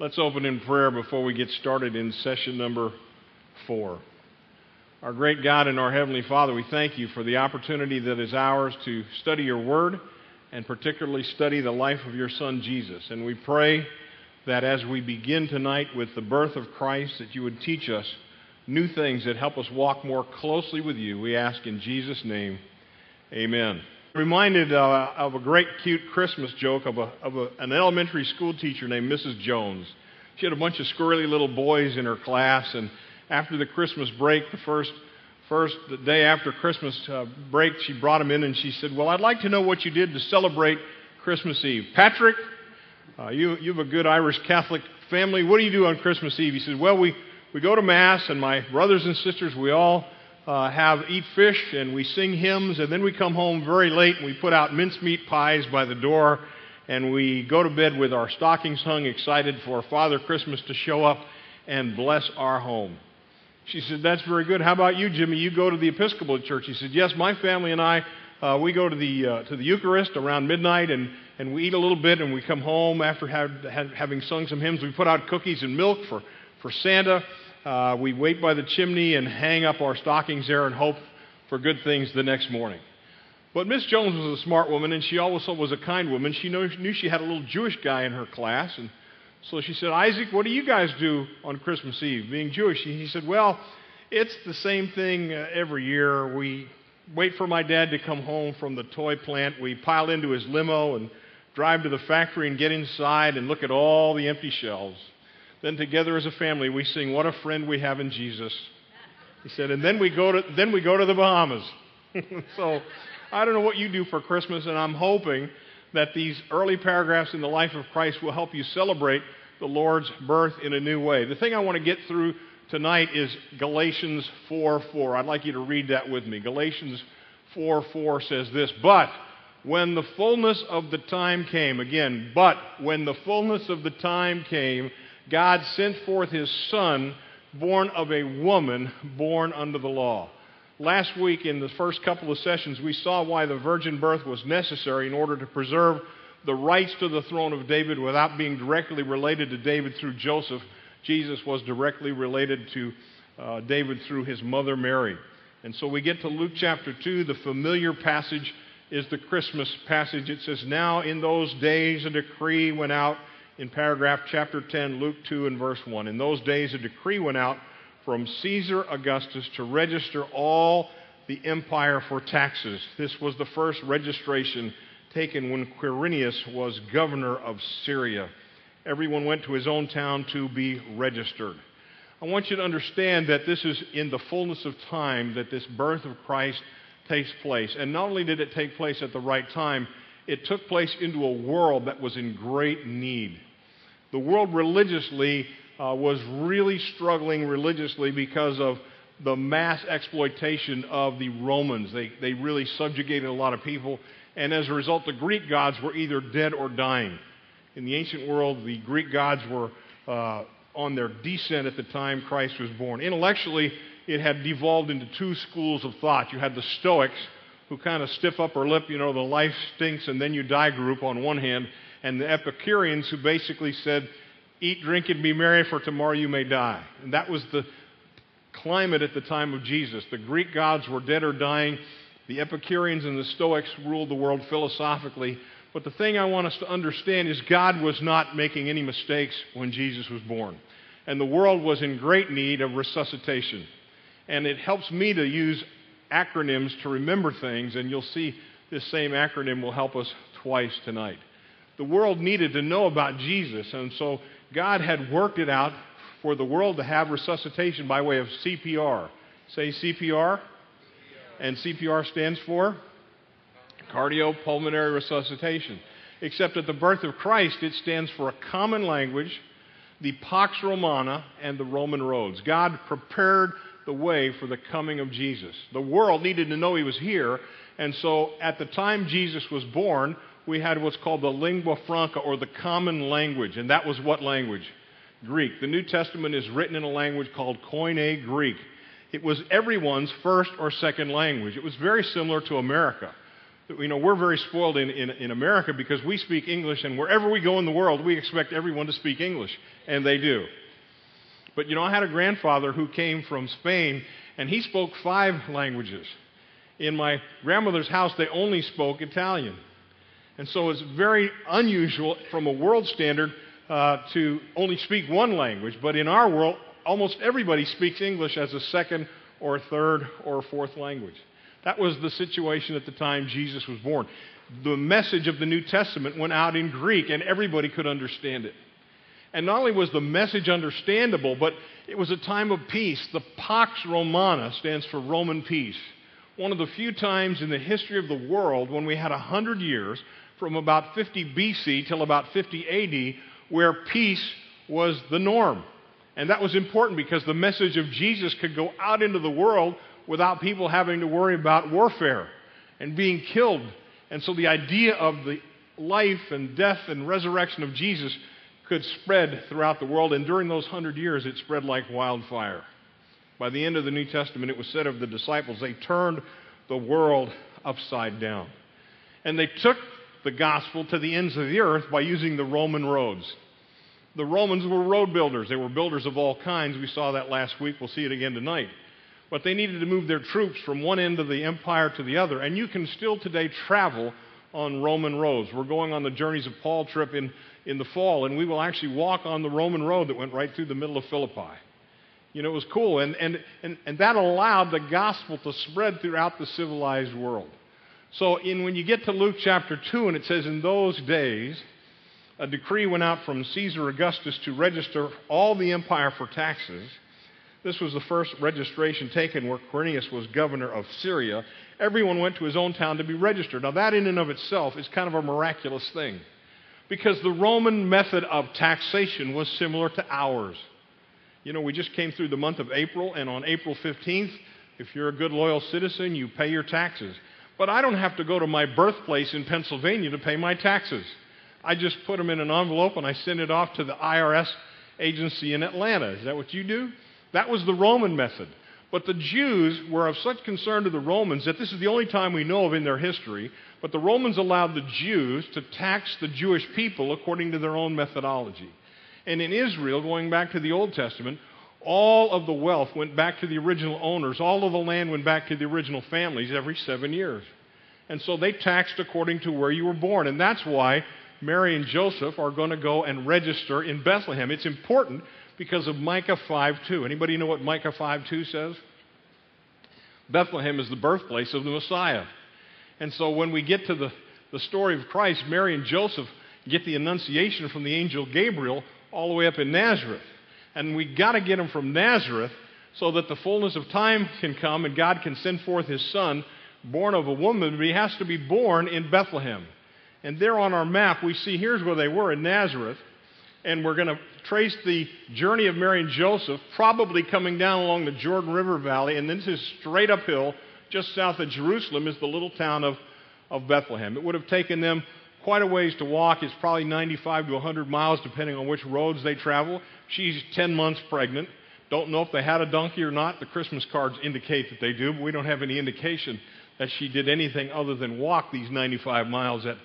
Let's open in prayer before we get started in session number four. Our great God and our Heavenly Father, we thank you for the opportunity that is ours to study your Word and particularly study the life of your Son Jesus. And we pray that as we begin tonight with the birth of Christ, that you would teach us new things that help us walk more closely with you. We ask in Jesus' name, amen. Reminded uh, of a great, cute Christmas joke of, a, of a, an elementary school teacher named Mrs. Jones. She had a bunch of squirrely little boys in her class, and after the Christmas break, the first, first the day after Christmas uh, break, she brought them in and she said, Well, I'd like to know what you did to celebrate Christmas Eve. Patrick, uh, you, you have a good Irish Catholic family. What do you do on Christmas Eve? He said, Well, we, we go to Mass, and my brothers and sisters, we all uh, have eat fish and we sing hymns, and then we come home very late and we put out mincemeat pies by the door, and we go to bed with our stockings hung, excited for Father Christmas to show up and bless our home. She said, That's very good. How about you, Jimmy? You go to the Episcopal Church. He said, Yes, my family and I, uh, we go to the, uh, to the Eucharist around midnight and, and we eat a little bit and we come home after have, have, having sung some hymns. We put out cookies and milk for, for Santa uh, we wait by the chimney and hang up our stockings there and hope for good things the next morning. But Miss Jones was a smart woman, and she also was a kind woman. She knew, she had a little Jewish guy in her class, and so she said, Isaac, what do you guys do on Christmas Eve, being Jewish? He said, Well, it's the same thing uh, every year. We wait for my dad to come home from the toy plant. We pile into his limo and drive to the factory and get inside and look at all the empty shelves. Then together as a family we sing What a Friend We Have in Jesus. He said, and then we go to, then we go to the Bahamas. so I don't know what you do for Christmas, and I'm hoping that these early paragraphs in the life of Christ will help you celebrate the Lord's birth in a new way. The thing I want to get through tonight is Galatians 4 4. I'd like you to read that with me. Galatians 4 4 says this, But when the fullness of the time came, again, but when the fullness of the time came, God sent forth his son, born of a woman, born under the law. Last week, in the first couple of sessions, we saw why the virgin birth was necessary in order to preserve the rights to the throne of David without being directly related to David through Joseph. Jesus was directly related to uh, David through his mother Mary. And so we get to Luke chapter 2. The familiar passage is the Christmas passage. It says, Now in those days a decree went out in paragraph chapter 10, Luke 2 and verse 1. In those days, a decree went out from Caesar Augustus to register all the empire for taxes. This was the first registration taken when Quirinius was governor of Syria. Everyone went to his own town to be registered. I want you to understand that this is in the fullness of time that this birth of Christ takes place. And not only did it take place at the right time, it took place into a world that was in great need. The world religiously uh, was really struggling religiously because of the mass exploitation of the Romans. They, they really subjugated a lot of people, and as a result, the Greek gods were either dead or dying. In the ancient world, the Greek gods were uh, on their descent at the time Christ was born. Intellectually, it had devolved into two schools of thought. You had the Stoics, who kind of stiff upper lip, you know, the life stinks and then you die group on one hand, and the Epicureans who basically said, Eat, drink, and be merry, for tomorrow you may die. And that was the climate at the time of Jesus. The Greek gods were dead or dying. The Epicureans and the Stoics ruled the world philosophically. But the thing I want us to understand is God was not making any mistakes when Jesus was born. And the world was in great need of resuscitation. And it helps me to use acronyms to remember things, and you'll see this same acronym will help us twice tonight the world needed to know about Jesus. And so God had worked it out for the world to have resuscitation by way of CPR. Say CPR. And CPR stands for cardiopulmonary resuscitation. Except at the birth of Christ, it stands for a common language, the Pax Romana, and the Roman roads. God prepared the way for the coming of Jesus. The world needed to know he was here, and so at the time Jesus was born, we had what's called the lingua franca, or the common language. And that was what language? Greek. The New Testament is written in a language called Koine Greek. It was everyone's first or second language. It was very similar to America. You know, we're very spoiled in, in, in America because we speak English, and wherever we go in the world, we expect everyone to speak English, and they do. But you know, I had a grandfather who came from Spain, and he spoke five languages. In my grandmother's house, they only spoke Italian. And so it's very unusual from a world standard uh, to only speak one language. But in our world, almost everybody speaks English as a second or third or fourth language. That was the situation at the time Jesus was born. The message of the New Testament went out in Greek, and everybody could understand it. And not only was the message understandable, but it was a time of peace. The Pax Romana stands for Roman peace. One of the few times in the history of the world when we had a hundred years, from about 50 BC till about 50 AD, where peace was the norm. And that was important because the message of Jesus could go out into the world without people having to worry about warfare and being killed. And so the idea of the life and death and resurrection of Jesus could spread throughout the world. And during those hundred years, it spread like wildfire. By the end of the New Testament, it was said of the disciples, they turned the world upside down. And they took the gospel to the ends of the earth by using the Roman roads. The Romans were road builders. They were builders of all kinds. We saw that last week. We'll see it again tonight. But they needed to move their troops from one end of the empire to the other. And you can still today travel on Roman roads. We're going on the Journeys of Paul trip in, in the fall, and we will actually walk on the Roman road that went right through the middle of Philippi. You know, it was cool. And, and, and, and that allowed the gospel to spread throughout the civilized world. So in, when you get to Luke chapter 2, and it says, In those days, a decree went out from Caesar Augustus to register all the empire for taxes. This was the first registration taken where Quirinius was governor of Syria. Everyone went to his own town to be registered. Now, that in and of itself is kind of a miraculous thing because the Roman method of taxation was similar to ours. You know, we just came through the month of April, and on April 15th, if you're a good, loyal citizen, you pay your taxes. But I don't have to go to my birthplace in Pennsylvania to pay my taxes. I just put them in an envelope and I send it off to the IRS agency in Atlanta. Is that what you do? That was the Roman method. But the Jews were of such concern to the Romans that this is the only time we know of in their history, but the Romans allowed the Jews to tax the Jewish people according to their own methodology. And in Israel, going back to the Old Testament, all of the wealth went back to the original owners. All of the land went back to the original families every seven years. And so they taxed according to where you were born. And that's why Mary and Joseph are going to go and register in Bethlehem. It's important because of Micah 5:2. Anybody know what Micah 5:2 says? Bethlehem is the birthplace of the Messiah. And so when we get to the, the story of Christ, Mary and Joseph get the annunciation from the angel Gabriel all the way up in Nazareth. And we got to get them from Nazareth so that the fullness of time can come and God can send forth his son, born of a woman, but he has to be born in Bethlehem. And there on our map, we see here's where they were in Nazareth. And we're going to trace the journey of Mary and Joseph, probably coming down along the Jordan River Valley. And then this is straight uphill, just south of Jerusalem, is the little town of, of Bethlehem. It would have taken them quite a ways to walk. It's probably 95 to 100 miles, depending on which roads they travel. She's 10 months pregnant. Don't know if they had a donkey or not. The Christmas cards indicate that they do, but we don't have any indication that she did anything other than walk these 95 miles at,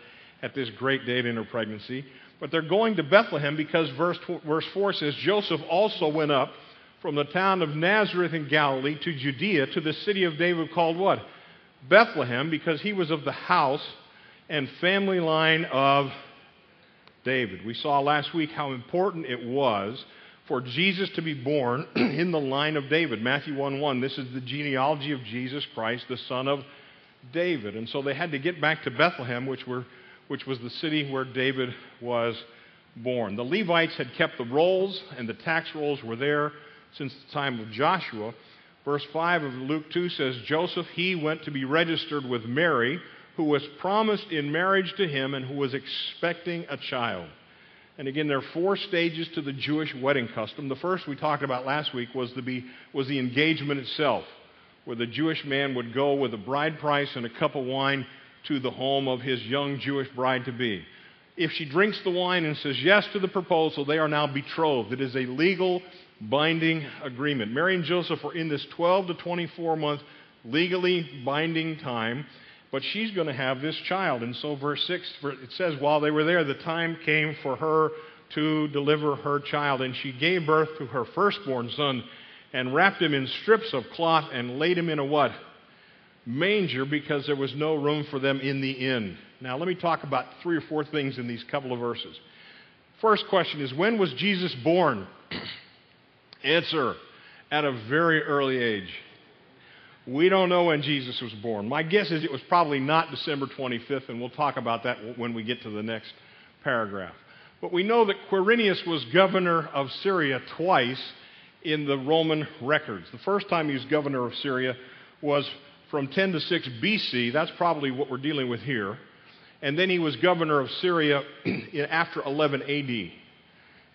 at this great date in her pregnancy. But they're going to Bethlehem because verse, verse 4 says Joseph also went up from the town of Nazareth in Galilee to Judea to the city of David called what? Bethlehem, because he was of the house and family line of David. We saw last week how important it was for Jesus to be born in the line of David. Matthew 1 1, this is the genealogy of Jesus Christ, the son of David. And so they had to get back to Bethlehem, which, were, which was the city where David was born. The Levites had kept the rolls, and the tax rolls were there since the time of Joshua. Verse 5 of Luke 2 says, Joseph, he went to be registered with Mary who was promised in marriage to him and who was expecting a child. And again, there are four stages to the Jewish wedding custom. The first we talked about last week was the, be, was the engagement itself, where the Jewish man would go with a bride price and a cup of wine to the home of his young Jewish bride to be. If she drinks the wine and says yes to the proposal, they are now betrothed. It is a legal, binding agreement. Mary and Joseph were in this 12 to 24 month legally binding time but she's going to have this child. And so, verse 6, it says, While they were there, the time came for her to deliver her child. And she gave birth to her firstborn son and wrapped him in strips of cloth and laid him in a what? Manger because there was no room for them in the inn. Now, let me talk about three or four things in these couple of verses. First question is when was Jesus born? Answer at a very early age. We don't know when Jesus was born. My guess is it was probably not December 25th, and we'll talk about that when we get to the next paragraph. But we know that Quirinius was governor of Syria twice in the Roman records. The first time he was governor of Syria was from 10 to 6 BC. That's probably what we're dealing with here. And then he was governor of Syria after 11 AD.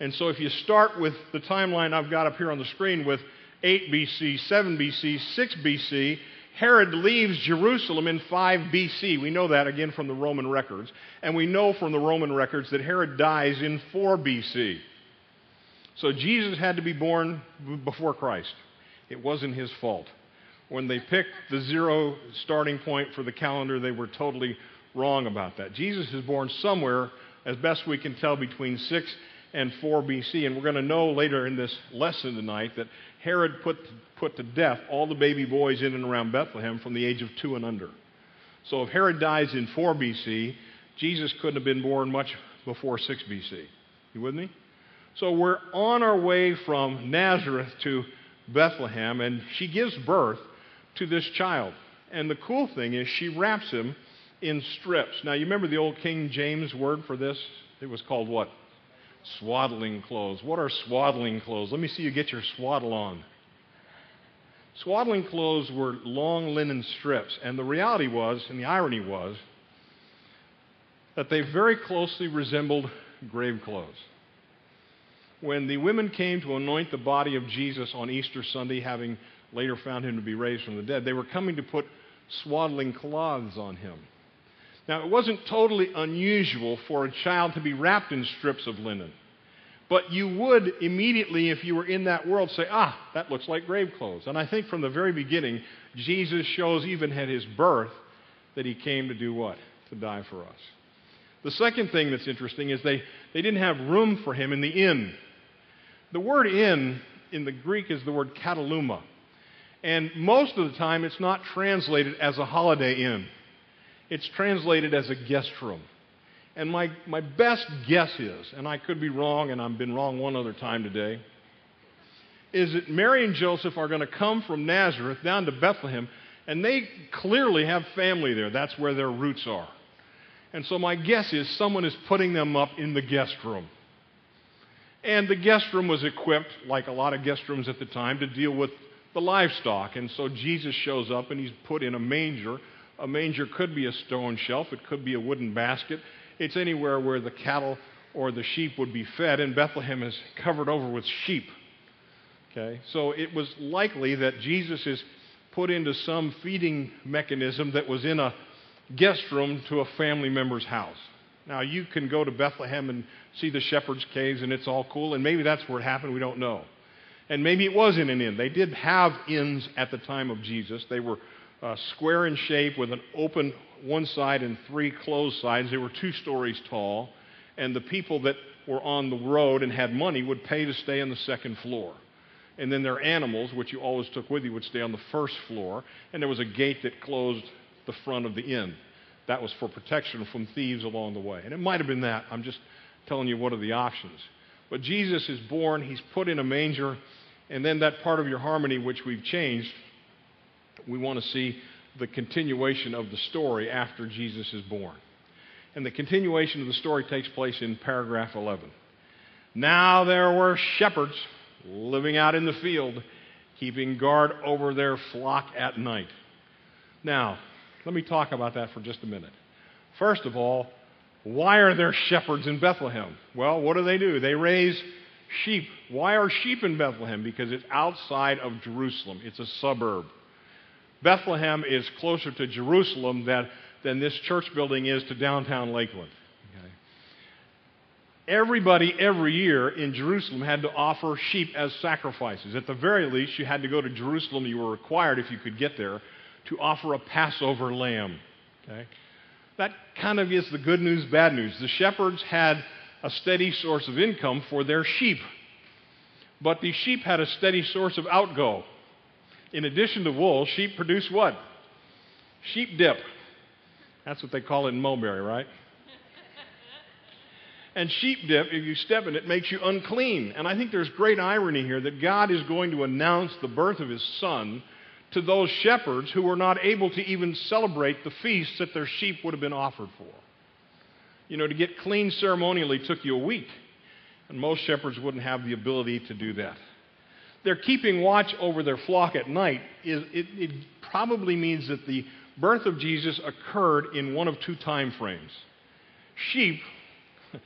And so if you start with the timeline I've got up here on the screen with 8 BC, 7 BC, 6 BC. Herod leaves Jerusalem in 5 BC. We know that again from the Roman records. And we know from the Roman records that Herod dies in 4 BC. So Jesus had to be born before Christ. It wasn't his fault. When they picked the zero starting point for the calendar, they were totally wrong about that. Jesus is born somewhere, as best we can tell, between 6 and 4 BC. And we're going to know later in this lesson tonight that Herod put, put to death all the baby boys in and around Bethlehem from the age of two and under. So if Herod dies in 4 BC, Jesus couldn't have been born much before 6 BC. You with me? So we're on our way from Nazareth to Bethlehem, and she gives birth to this child. And the cool thing is, she wraps him in strips. Now, you remember the old King James word for this? It was called what? Swaddling clothes. What are swaddling clothes? Let me see you get your swaddle on. Swaddling clothes were long linen strips, and the reality was, and the irony was, that they very closely resembled grave clothes. When the women came to anoint the body of Jesus on Easter Sunday, having later found him to be raised from the dead, they were coming to put swaddling cloths on him. Now, it wasn't totally unusual for a child to be wrapped in strips of linen. But you would immediately, if you were in that world, say, ah, that looks like grave clothes. And I think from the very beginning, Jesus shows, even at his birth, that he came to do what? To die for us. The second thing that's interesting is they, they didn't have room for him in the inn. The word inn in the Greek is the word kataluma. And most of the time, it's not translated as a holiday inn it's translated as a guest room. And my, my best guess is, and I could be wrong, and I've been wrong one other time today, is that Mary and Joseph are going to come from Nazareth down to Bethlehem, and they clearly have family there. That's where their roots are. And so my guess is someone is putting them up in the guest room. And the guest room was equipped, like a lot of guest rooms at the time, to deal with the livestock. And so Jesus shows up and he's put in a manger a manger could be a stone shelf, it could be a wooden basket. It's anywhere where the cattle or the sheep would be fed, and Bethlehem is covered over with sheep. Okay? So it was likely that Jesus is put into some feeding mechanism that was in a guest room to a family member's house. Now, you can go to Bethlehem and see the shepherd's caves, and it's all cool, and maybe that's where it happened. We don't know. And maybe it was in an inn. They did have inns at the time of Jesus. They were uh, square in shape with an open one side and three closed sides. They were two stories tall, and the people that were on the road and had money would pay to stay on the second floor. And then their animals, which you always took with you, would stay on the first floor, and there was a gate that closed the front of the inn. That was for protection from thieves along the way. And it might have been that. I'm just telling you what are the options. But Jesus is born, he's put in a manger, and then that part of your harmony, which we've changed, we want to see the continuation of the story after Jesus is born. And the continuation of the story takes place in paragraph 11. Now there were shepherds living out in the field, keeping guard over their flock at night. Now, let me talk about that for just a minute. First of all, why are there shepherds in Bethlehem? Well, what do they do? They raise sheep. Why are sheep in Bethlehem? Because it's outside of Jerusalem, it's a suburb. Bethlehem is closer to Jerusalem than, than this church building is to downtown Lakeland. Okay. Everybody every year in Jerusalem had to offer sheep as sacrifices. At the very least, you had to go to Jerusalem. You were required, if you could get there, to offer a Passover lamb. Okay? That kind of is the good news, bad news. The shepherds had a steady source of income for their sheep, but the sheep had a steady source of outgo. In addition to wool, sheep produce what? Sheep dip. That's what they call it in Mulberry, right? And sheep dip, if you step in it, makes you unclean. And I think there's great irony here that God is going to announce the birth of his son to those shepherds who were not able to even celebrate the feasts that their sheep would have been offered for. You know, to get clean ceremonially took you a week, and most shepherds wouldn't have the ability to do that. Their keeping watch over their flock at night is, it, it probably means that the birth of Jesus occurred in one of two time frames. Sheep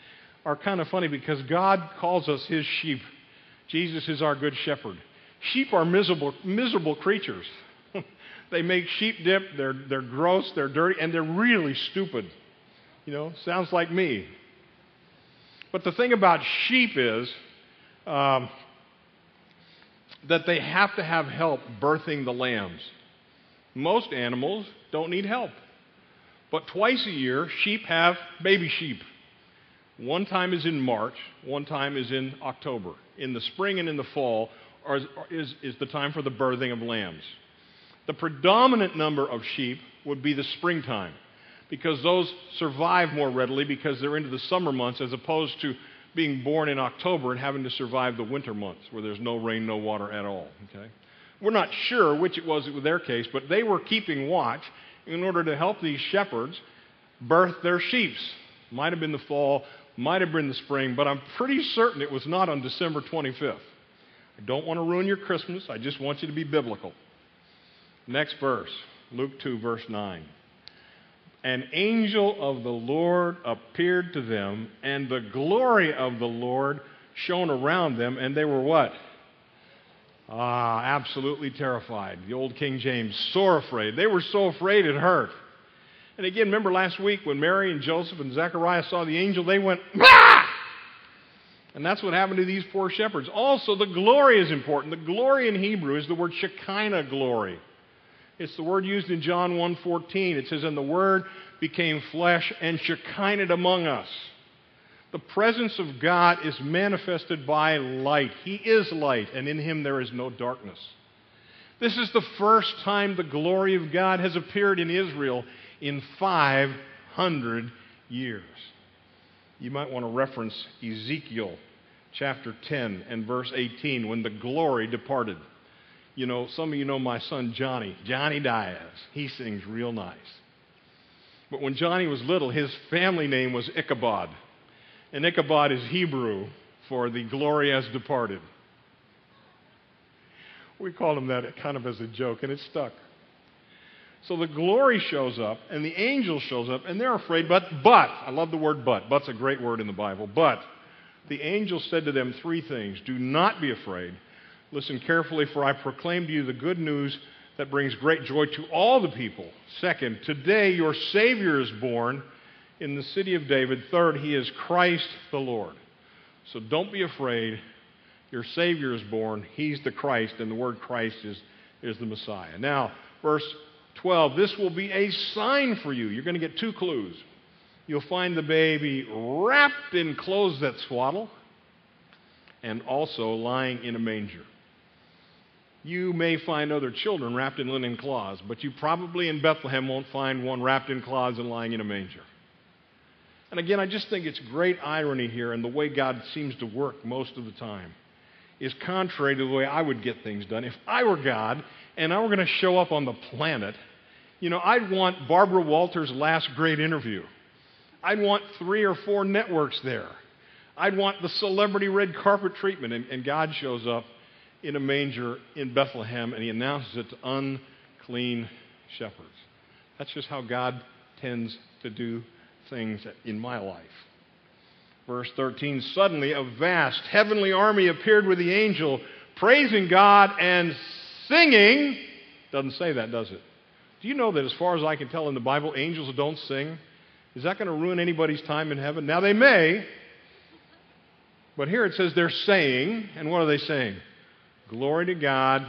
are kind of funny because God calls us his sheep. Jesus is our good shepherd. Sheep are miserable, miserable creatures. they make sheep dip, they're, they're gross, they're dirty, and they're really stupid. You know, sounds like me. But the thing about sheep is um, that they have to have help birthing the lambs. Most animals don't need help. But twice a year, sheep have baby sheep. One time is in March, one time is in October. In the spring and in the fall are, is, is the time for the birthing of lambs. The predominant number of sheep would be the springtime because those survive more readily because they're into the summer months as opposed to being born in October and having to survive the winter months where there's no rain, no water at all. Okay? We're not sure which it was with their case, but they were keeping watch in order to help these shepherds birth their sheep. Might have been the fall, might have been the spring, but I'm pretty certain it was not on December 25th. I don't want to ruin your Christmas. I just want you to be biblical. Next verse, Luke 2, verse 9. An angel of the Lord appeared to them, and the glory of the Lord shone around them, and they were what? Ah, absolutely terrified. The old King James, sore afraid. They were so afraid it hurt. And again, remember last week when Mary and Joseph and Zechariah saw the angel, they went, bah! And that's what happened to these poor shepherds. Also, the glory is important. The glory in Hebrew is the word Shekinah glory. It's the word used in John 1.14. It says, And the Word became flesh and Shekinah among us. The presence of God is manifested by light. He is light, and in Him there is no darkness. This is the first time the glory of God has appeared in Israel in 500 years. You might want to reference Ezekiel chapter 10 and verse 18 when the glory departed. You know, some of you know my son Johnny, Johnny Diaz. He sings real nice. But when Johnny was little, his family name was Ichabod. And Ichabod is Hebrew for the glory has departed. We called him that kind of as a joke, and it stuck. So the glory shows up, and the angel shows up, and they're afraid. But, but, I love the word but. But's a great word in the Bible. But, the angel said to them three things Do not be afraid. Listen carefully, for I proclaim to you the good news that brings great joy to all the people. Second, today your Savior is born in the city of David. Third, he is Christ the Lord. So don't be afraid. Your Savior is born. He's the Christ, and the word Christ is, is the Messiah. Now, verse 12, this will be a sign for you. You're going to get two clues. You'll find the baby wrapped in clothes that swaddle and also lying in a manger. You may find other children wrapped in linen cloths, but you probably in Bethlehem won't find one wrapped in cloths and lying in a manger. And again, I just think it's great irony here, and the way God seems to work most of the time is contrary to the way I would get things done. If I were God and I were going to show up on the planet, you know, I'd want Barbara Walters' last great interview. I'd want three or four networks there. I'd want the celebrity red carpet treatment. And, and God shows up in a manger in Bethlehem and he announces it to unclean shepherds. That's just how God tends to do things in my life. Verse 13 Suddenly a vast heavenly army appeared with the angel, praising God and singing. Doesn't say that, does it? Do you know that as far as I can tell in the Bible, angels don't sing? Is that going to ruin anybody's time in heaven? Now they may. But here it says they're saying, and what are they saying? Glory to God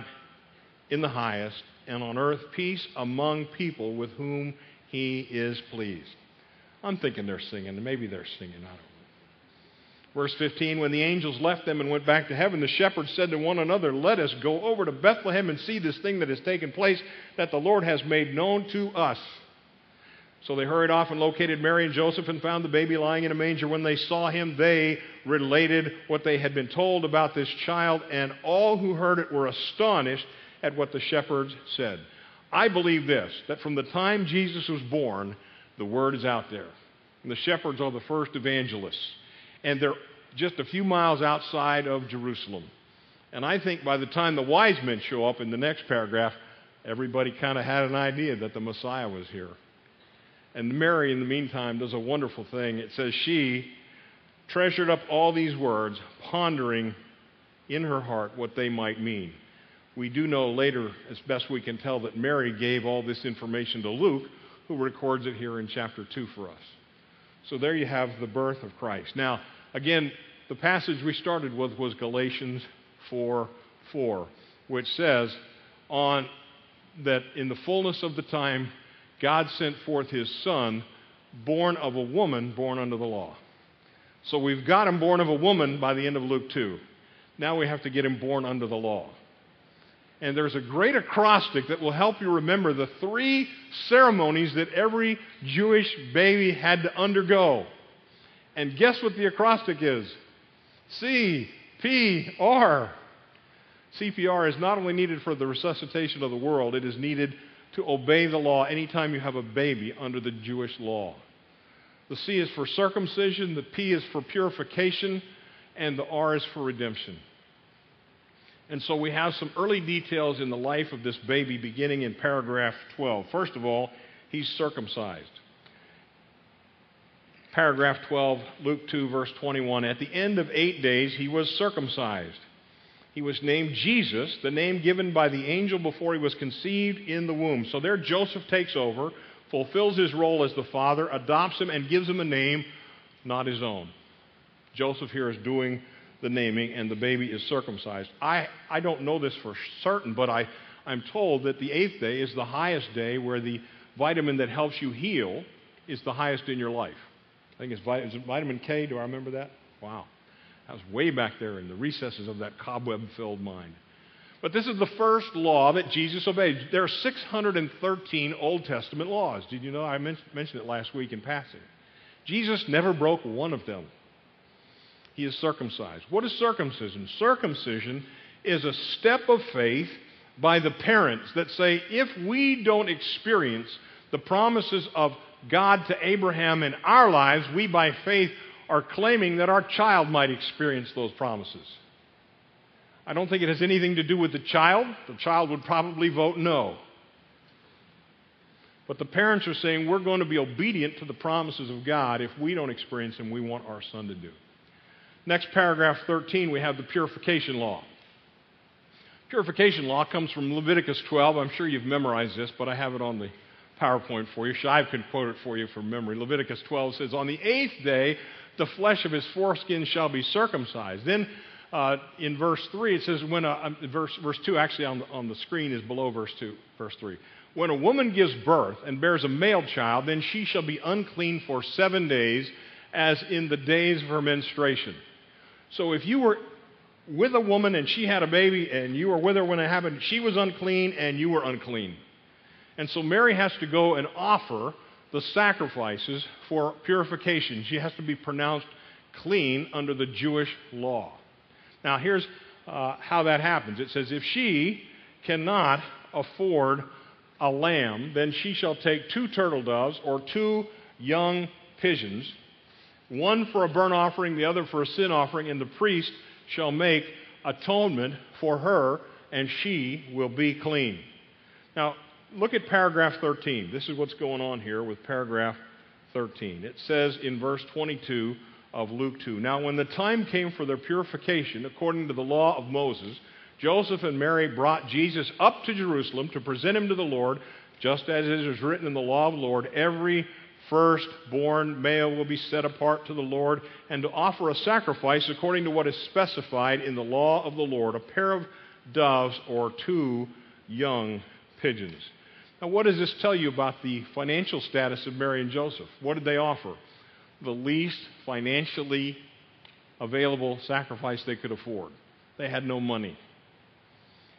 in the highest, and on earth peace among people with whom he is pleased. I'm thinking they're singing, maybe they're singing. I don't know. Verse 15 When the angels left them and went back to heaven, the shepherds said to one another, Let us go over to Bethlehem and see this thing that has taken place that the Lord has made known to us. So they hurried off and located Mary and Joseph and found the baby lying in a manger. When they saw him, they related what they had been told about this child, and all who heard it were astonished at what the shepherds said. I believe this that from the time Jesus was born, the word is out there. And the shepherds are the first evangelists. And they're just a few miles outside of Jerusalem. And I think by the time the wise men show up in the next paragraph, everybody kind of had an idea that the Messiah was here. And Mary, in the meantime, does a wonderful thing. It says she treasured up all these words, pondering in her heart what they might mean. We do know later, as best we can tell, that Mary gave all this information to Luke, who records it here in chapter 2 for us. So there you have the birth of Christ. Now, again, the passage we started with was Galatians 4 4, which says, on that in the fullness of the time, God sent forth his son, born of a woman, born under the law. So we've got him born of a woman by the end of Luke 2. Now we have to get him born under the law. And there's a great acrostic that will help you remember the three ceremonies that every Jewish baby had to undergo. And guess what the acrostic is? C P R. CPR is not only needed for the resuscitation of the world, it is needed to obey the law anytime you have a baby under the Jewish law. The C is for circumcision, the P is for purification, and the R is for redemption. And so we have some early details in the life of this baby beginning in paragraph 12. First of all, he's circumcised. Paragraph 12, Luke 2, verse 21. At the end of eight days, he was circumcised he was named Jesus, the name given by the angel before he was conceived in the womb. So there Joseph takes over, fulfills his role as the father, adopts him, and gives him a name not his own. Joseph here is doing the naming, and the baby is circumcised. I, I don't know this for certain, but I, I'm told that the eighth day is the highest day where the vitamin that helps you heal is the highest in your life. I think it's, vitamin K. Do I remember that? Wow. That was way back there in the recesses of that cobweb filled mind. But this is the first law that Jesus obeyed. There are 613 Old Testament laws. Did you know? I mentioned it last week in passing. Jesus never broke one of them. He is circumcised. What is circumcision? Circumcision is a step of faith by the parents that say, if we don't experience the promises of God to Abraham in our lives, we by faith are claiming that our child might experience those promises. I don't think it has anything to do with the child. The child would probably vote no. But the parents are saying we're going to be obedient to the promises of God if we don't experience them, we want our son to do. Next paragraph 13, we have the purification law. Purification law comes from Leviticus 12. I'm sure you've memorized this, but I have it on the PowerPoint for you. Shive could quote it for you from memory. Leviticus 12 says, On the eighth day, the flesh of his foreskin shall be circumcised. Then uh, in verse 3, it says, when a, um, verse, verse 2 actually on the, on the screen is below verse 2, verse 3. When a woman gives birth and bears a male child, then she shall be unclean for seven days, as in the days of her menstruation. So if you were with a woman and she had a baby and you were with her when it happened, she was unclean and you were unclean. And so Mary has to go and offer the sacrifices for purification. She has to be pronounced clean under the Jewish law. Now, here's uh, how that happens it says, If she cannot afford a lamb, then she shall take two turtle doves or two young pigeons, one for a burnt offering, the other for a sin offering, and the priest shall make atonement for her, and she will be clean. Now, look at paragraph 13. This is what's going on here with paragraph 13. It says in verse 22 of Luke 2 Now, when the time came for their purification, according to the law of Moses, Joseph and Mary brought Jesus up to Jerusalem to present him to the Lord, just as it is written in the law of the Lord every firstborn male will be set apart to the Lord, and to offer a sacrifice according to what is specified in the law of the Lord a pair of doves or two young pigeons. Now, what does this tell you about the financial status of Mary and Joseph? What did they offer? The least financially available sacrifice they could afford. They had no money.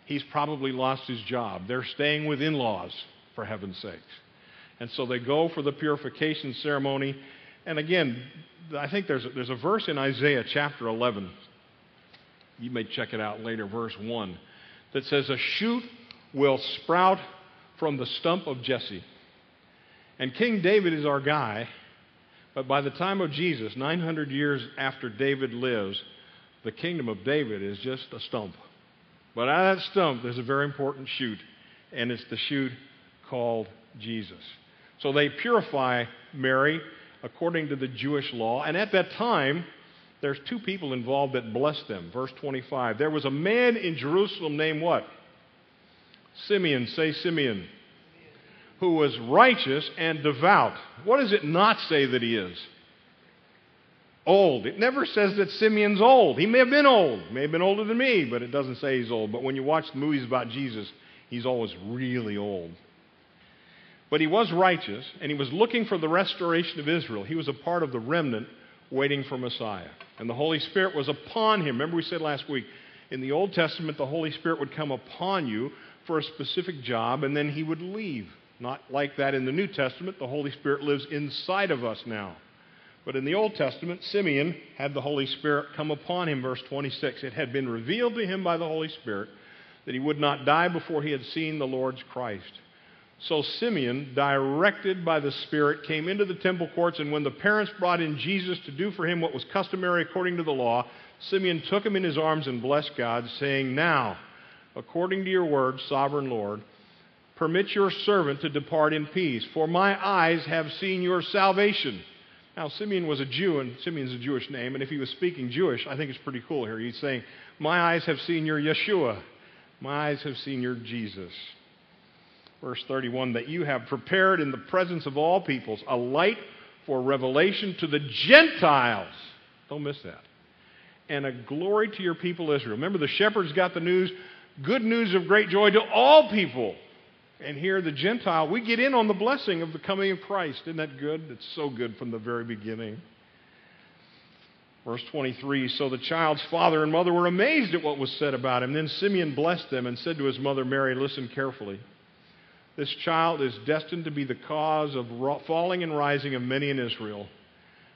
He's probably lost his job. They're staying with in laws, for heaven's sakes. And so they go for the purification ceremony. And again, I think there's a, there's a verse in Isaiah chapter 11. You may check it out later, verse 1, that says, A shoot will sprout from the stump of Jesse. And King David is our guy, but by the time of Jesus, 900 years after David lives, the kingdom of David is just a stump. But out of that stump, there's a very important shoot, and it's the shoot called Jesus. So they purify Mary according to the Jewish law, and at that time, there's two people involved that bless them. Verse 25. There was a man in Jerusalem named what? Simeon. Say Simeon who was righteous and devout. What does it not say that he is? Old. It never says that Simeon's old. He may have been old, may have been older than me, but it doesn't say he's old. But when you watch the movies about Jesus, he's always really old. But he was righteous, and he was looking for the restoration of Israel. He was a part of the remnant waiting for Messiah. And the Holy Spirit was upon him. Remember, we said last week, in the Old Testament, the Holy Spirit would come upon you for a specific job, and then he would leave. Not like that in the New Testament. The Holy Spirit lives inside of us now. But in the Old Testament, Simeon had the Holy Spirit come upon him, verse 26. It had been revealed to him by the Holy Spirit that he would not die before he had seen the Lord's Christ. So Simeon, directed by the Spirit, came into the temple courts, and when the parents brought in Jesus to do for him what was customary according to the law, Simeon took him in his arms and blessed God, saying, Now, according to your word, sovereign Lord, Permit your servant to depart in peace, for my eyes have seen your salvation. Now, Simeon was a Jew, and Simeon's a Jewish name, and if he was speaking Jewish, I think it's pretty cool here. He's saying, My eyes have seen your Yeshua. My eyes have seen your Jesus. Verse 31 that you have prepared in the presence of all peoples a light for revelation to the Gentiles. Don't miss that. And a glory to your people Israel. Remember, the shepherds got the news good news of great joy to all people. And here, the Gentile, we get in on the blessing of the coming of Christ. Isn't that good? It's so good from the very beginning. Verse 23 So the child's father and mother were amazed at what was said about him. Then Simeon blessed them and said to his mother Mary, Listen carefully. This child is destined to be the cause of falling and rising of many in Israel,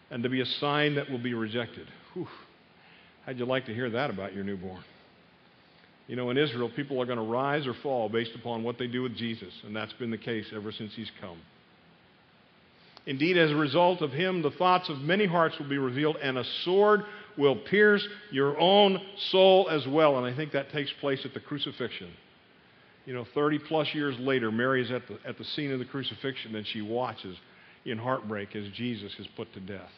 and to be a sign that will be rejected. Whew. How'd you like to hear that about your newborn? You know, in Israel, people are going to rise or fall based upon what they do with Jesus, and that's been the case ever since he's come. Indeed, as a result of him, the thoughts of many hearts will be revealed, and a sword will pierce your own soul as well. And I think that takes place at the crucifixion. You know, 30 plus years later, Mary is at the, at the scene of the crucifixion, and she watches in heartbreak as Jesus is put to death.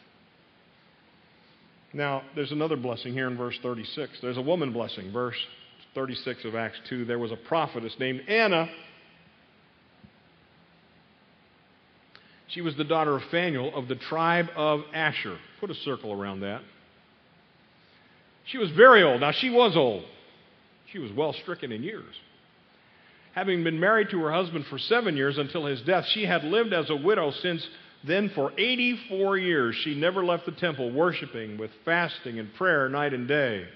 Now, there's another blessing here in verse 36. There's a woman blessing, verse 36 of Acts 2, there was a prophetess named Anna. She was the daughter of Phanuel of the tribe of Asher. Put a circle around that. She was very old. Now, she was old. She was well stricken in years. Having been married to her husband for seven years until his death, she had lived as a widow since then for 84 years. She never left the temple, worshiping with fasting and prayer night and day.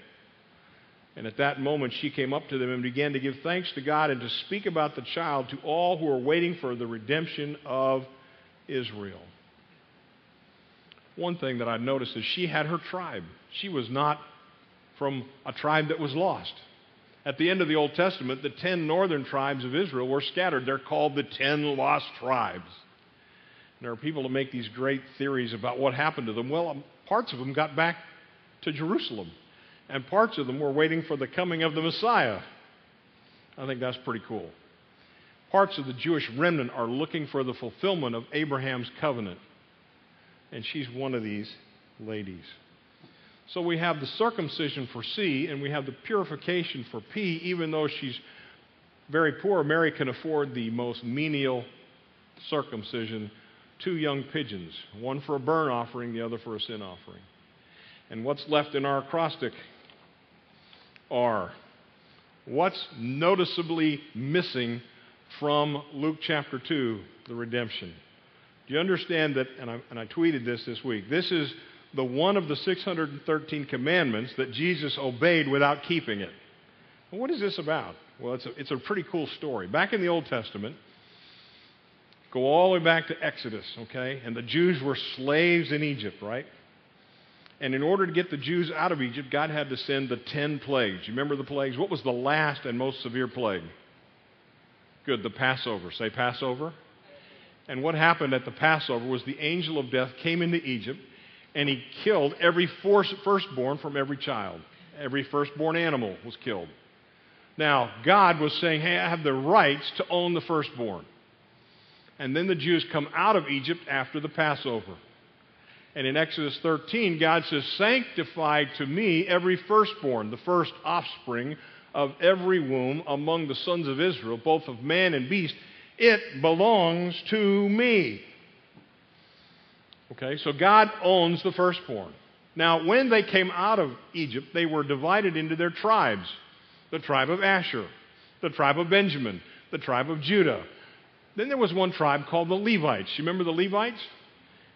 And at that moment, she came up to them and began to give thanks to God and to speak about the child to all who are waiting for the redemption of Israel. One thing that I noticed is she had her tribe. She was not from a tribe that was lost. At the end of the Old Testament, the ten northern tribes of Israel were scattered. They're called the ten lost tribes. And there are people who make these great theories about what happened to them. Well, parts of them got back to Jerusalem and parts of them were waiting for the coming of the Messiah. I think that's pretty cool. Parts of the Jewish remnant are looking for the fulfillment of Abraham's covenant. And she's one of these ladies. So we have the circumcision for C and we have the purification for P, even though she's very poor. Mary can afford the most menial circumcision two young pigeons, one for a burnt offering, the other for a sin offering. And what's left in our acrostic are what's noticeably missing from Luke chapter 2, the redemption. Do you understand that? And I, and I tweeted this this week. This is the one of the 613 commandments that Jesus obeyed without keeping it. Well, what is this about? Well, it's a, it's a pretty cool story. Back in the Old Testament, go all the way back to Exodus, okay? And the Jews were slaves in Egypt, right? And in order to get the Jews out of Egypt, God had to send the ten plagues. You remember the plagues? What was the last and most severe plague? Good, the Passover. Say Passover. And what happened at the Passover was the angel of death came into Egypt and he killed every firstborn from every child. Every firstborn animal was killed. Now, God was saying, hey, I have the rights to own the firstborn. And then the Jews come out of Egypt after the Passover. And in Exodus 13, God says, Sanctify to me every firstborn, the first offspring of every womb among the sons of Israel, both of man and beast. It belongs to me. Okay, so God owns the firstborn. Now, when they came out of Egypt, they were divided into their tribes the tribe of Asher, the tribe of Benjamin, the tribe of Judah. Then there was one tribe called the Levites. You remember the Levites?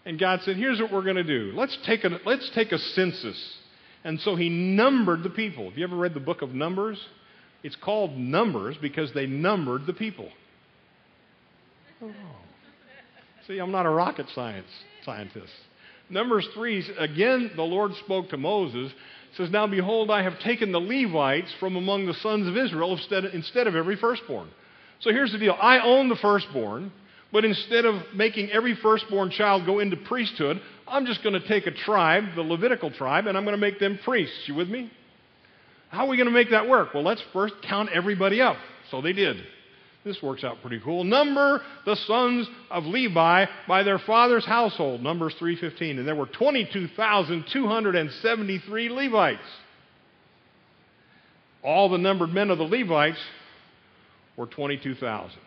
And God said, Here's what we're going to do. Let's take, a, let's take a census. And so he numbered the people. Have you ever read the book of Numbers? It's called Numbers because they numbered the people. Oh. See, I'm not a rocket science scientist. Numbers 3, again, the Lord spoke to Moses, says, Now behold, I have taken the Levites from among the sons of Israel instead, instead of every firstborn. So here's the deal I own the firstborn, but instead of making every firstborn child go into priesthood, I'm just going to take a tribe, the Levitical tribe, and I'm going to make them priests. You with me? How are we going to make that work? Well, let's first count everybody up. So they did. This works out pretty cool. Number the sons of Levi by their father's household, Numbers 3:15, and there were 22,273 Levites. All the numbered men of the Levites were 22,000.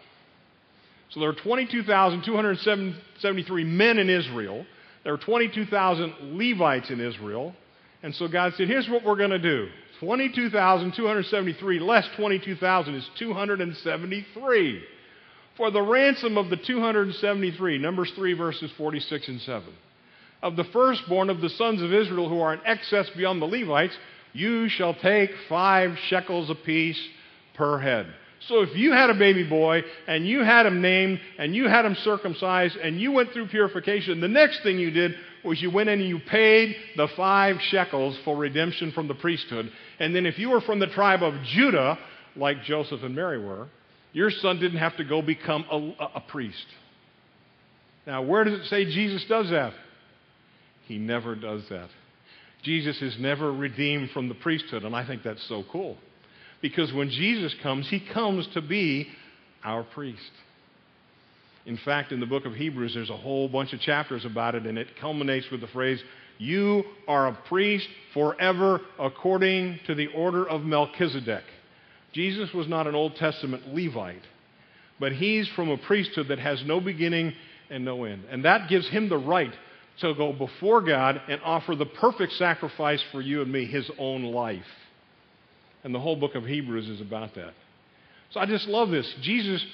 So there were 22,273 men in Israel. There were 22,000 Levites in Israel. And so God said, here's what we're going to do. 22,273 less 22,000 is 273. For the ransom of the 273, Numbers 3, verses 46 and 7. Of the firstborn of the sons of Israel who are in excess beyond the Levites, you shall take five shekels apiece per head. So if you had a baby boy and you had him named and you had him circumcised and you went through purification, the next thing you did was you went in and you paid the five shekels for redemption from the priesthood. And then if you were from the tribe of Judah, like Joseph and Mary were, your son didn't have to go become a, a priest. Now, where does it say Jesus does that? He never does that. Jesus is never redeemed from the priesthood, and I think that's so cool. Because when Jesus comes, he comes to be our priest. In fact, in the book of Hebrews, there's a whole bunch of chapters about it, and it culminates with the phrase, You are a priest forever according to the order of Melchizedek. Jesus was not an Old Testament Levite, but he's from a priesthood that has no beginning and no end. And that gives him the right to go before God and offer the perfect sacrifice for you and me, his own life. And the whole book of Hebrews is about that. So I just love this. Jesus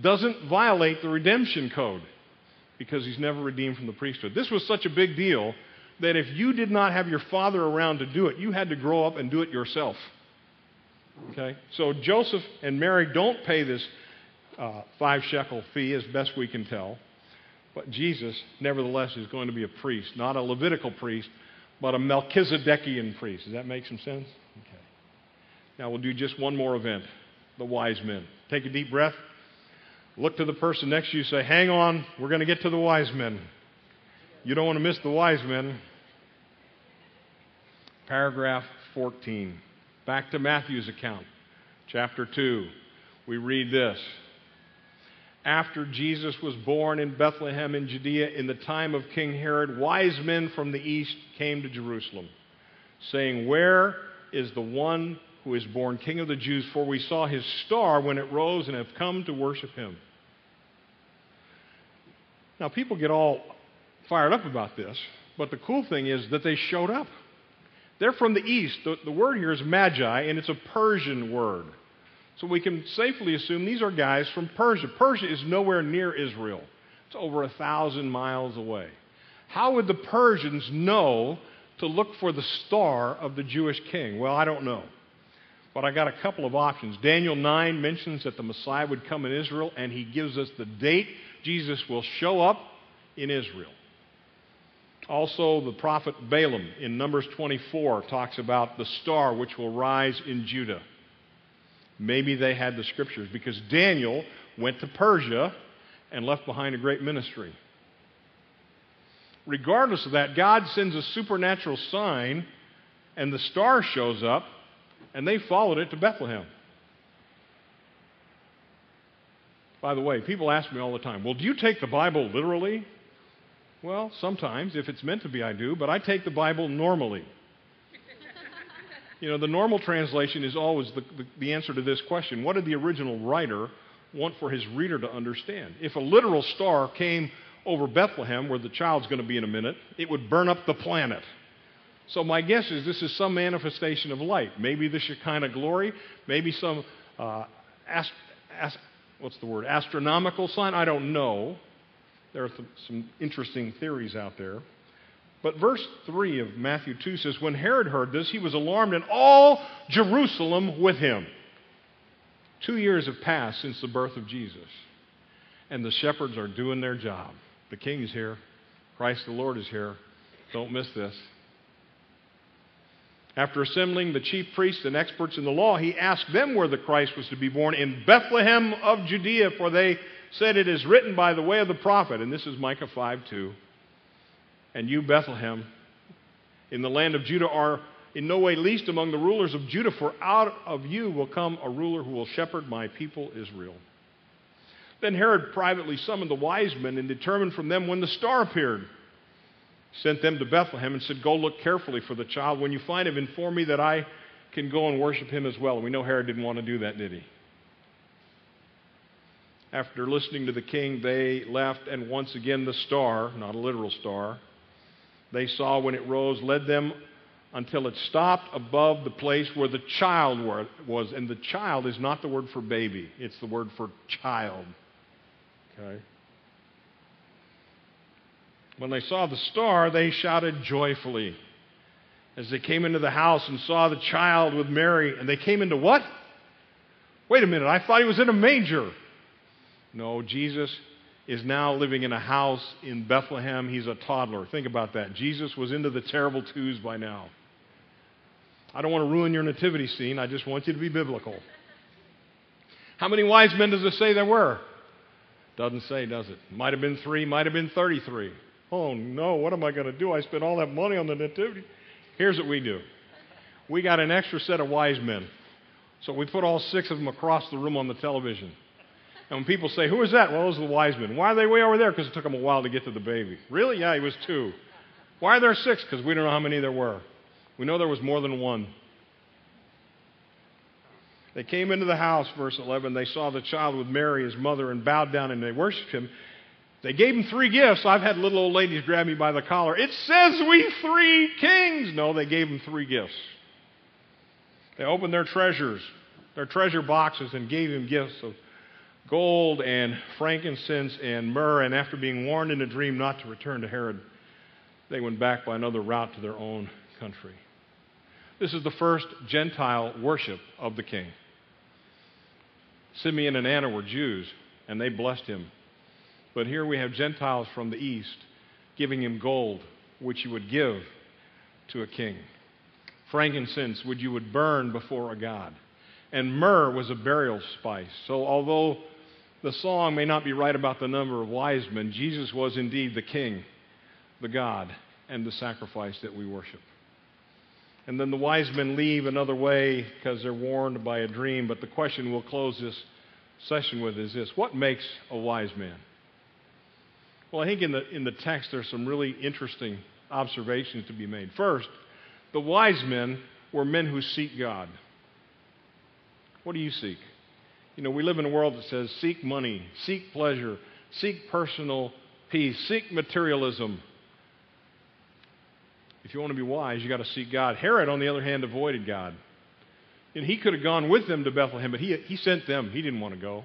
doesn't violate the redemption code because he's never redeemed from the priesthood. This was such a big deal that if you did not have your father around to do it, you had to grow up and do it yourself. Okay? So Joseph and Mary don't pay this uh, five shekel fee, as best we can tell. But Jesus, nevertheless, is going to be a priest, not a Levitical priest, but a Melchizedekian priest. Does that make some sense? Now we'll do just one more event the wise men. Take a deep breath. Look to the person next to you say, Hang on, we're going to get to the wise men. You don't want to miss the wise men. Paragraph 14. Back to Matthew's account, chapter 2. We read this. After Jesus was born in Bethlehem in Judea in the time of King Herod, wise men from the east came to Jerusalem, saying, Where is the one who is born King of the Jews? For we saw his star when it rose and have come to worship him. Now, people get all fired up about this, but the cool thing is that they showed up. They're from the east. The, the word here is magi, and it's a Persian word. So we can safely assume these are guys from Persia. Persia is nowhere near Israel, it's over a thousand miles away. How would the Persians know to look for the star of the Jewish king? Well, I don't know. But I got a couple of options. Daniel 9 mentions that the Messiah would come in Israel, and he gives us the date Jesus will show up in Israel. Also, the prophet Balaam in Numbers 24 talks about the star which will rise in Judah. Maybe they had the scriptures because Daniel went to Persia and left behind a great ministry. Regardless of that, God sends a supernatural sign and the star shows up and they followed it to Bethlehem. By the way, people ask me all the time, well, do you take the Bible literally? Well, sometimes. If it's meant to be, I do, but I take the Bible normally. you know, the normal translation is always the, the, the answer to this question What did the original writer want for his reader to understand? If a literal star came over Bethlehem, where the child's going to be in a minute, it would burn up the planet. So my guess is this is some manifestation of light. Maybe the Shekinah glory, maybe some uh, ast- ast- what's the word astronomical sign. I don't know. There are th- some interesting theories out there. But verse 3 of Matthew 2 says, When Herod heard this, he was alarmed, and all Jerusalem with him. Two years have passed since the birth of Jesus, and the shepherds are doing their job. The king is here. Christ the Lord is here. Don't miss this. After assembling the chief priests and experts in the law, he asked them where the Christ was to be born in Bethlehem of Judea, for they said, It is written by the way of the prophet. And this is Micah 5 2. And you, Bethlehem, in the land of Judah, are in no way least among the rulers of Judah, for out of you will come a ruler who will shepherd my people Israel. Then Herod privately summoned the wise men and determined from them when the star appeared. Sent them to Bethlehem and said, Go look carefully for the child. When you find him, inform me that I can go and worship him as well. And we know Herod didn't want to do that, did he? After listening to the king, they left, and once again the star, not a literal star, they saw when it rose, led them until it stopped above the place where the child was. And the child is not the word for baby, it's the word for child. Okay? When they saw the star, they shouted joyfully as they came into the house and saw the child with Mary. And they came into what? Wait a minute, I thought he was in a manger. No, Jesus is now living in a house in Bethlehem. He's a toddler. Think about that. Jesus was into the terrible twos by now. I don't want to ruin your nativity scene. I just want you to be biblical. How many wise men does it say there were? Doesn't say, does it? Might have been three, might have been 33. Oh no, what am I going to do? I spent all that money on the nativity. Here's what we do we got an extra set of wise men. So we put all six of them across the room on the television. And when people say, Who is that? Well, those are the wise men. Why are they way over there? Because it took them a while to get to the baby. Really? Yeah, he was two. Why are there six? Because we don't know how many there were. We know there was more than one. They came into the house, verse 11. They saw the child with Mary, his mother, and bowed down and they worshiped him. They gave him three gifts. I've had little old ladies grab me by the collar. It says we three kings. No, they gave him three gifts. They opened their treasures, their treasure boxes, and gave him gifts of gold and frankincense and myrrh. And after being warned in a dream not to return to Herod, they went back by another route to their own country. This is the first Gentile worship of the king. Simeon and Anna were Jews, and they blessed him. But here we have Gentiles from the east giving him gold, which he would give to a king. Frankincense, which you would burn before a god. And myrrh was a burial spice. So, although the song may not be right about the number of wise men, Jesus was indeed the king, the God, and the sacrifice that we worship. And then the wise men leave another way because they're warned by a dream. But the question we'll close this session with is this What makes a wise man? Well, I think in the, in the text there's some really interesting observations to be made. First, the wise men were men who seek God. What do you seek? You know, we live in a world that says seek money, seek pleasure, seek personal peace, seek materialism. If you want to be wise, you've got to seek God. Herod, on the other hand, avoided God. And he could have gone with them to Bethlehem, but he, he sent them. He didn't want to go.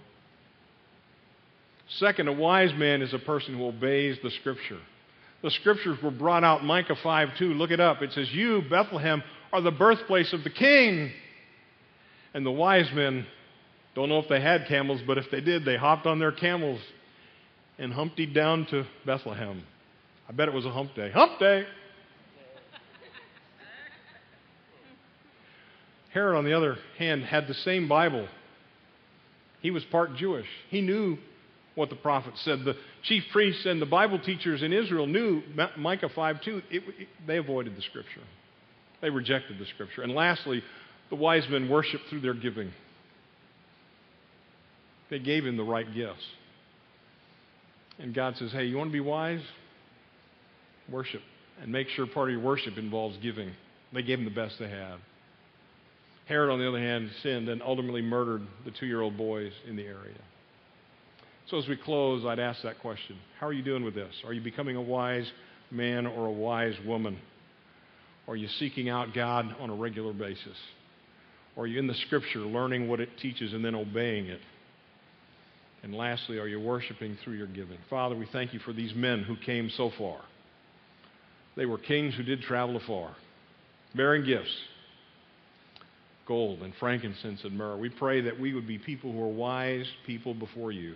Second, a wise man is a person who obeys the Scripture. The Scriptures were brought out, Micah 5 2. Look it up. It says, You, Bethlehem, are the birthplace of the king. And the wise men don't know if they had camels, but if they did, they hopped on their camels and humped down to Bethlehem. I bet it was a hump day. Hump day! Herod, on the other hand, had the same Bible. He was part Jewish. He knew what the prophet said. The chief priests and the Bible teachers in Israel knew Micah 5 2. It, it, they avoided the scripture, they rejected the scripture. And lastly, the wise men worshiped through their giving. They gave him the right gifts. And God says, hey, you want to be wise? Worship. And make sure part of your worship involves giving. They gave him the best they had. Herod, on the other hand, sinned and ultimately murdered the two year old boys in the area. So, as we close, I'd ask that question How are you doing with this? Are you becoming a wise man or a wise woman? Are you seeking out God on a regular basis? Are you in the Scripture learning what it teaches and then obeying it? And lastly, are you worshiping through your giving? Father, we thank you for these men who came so far. They were kings who did travel afar, bearing gifts gold and frankincense and myrrh. We pray that we would be people who are wise people before you.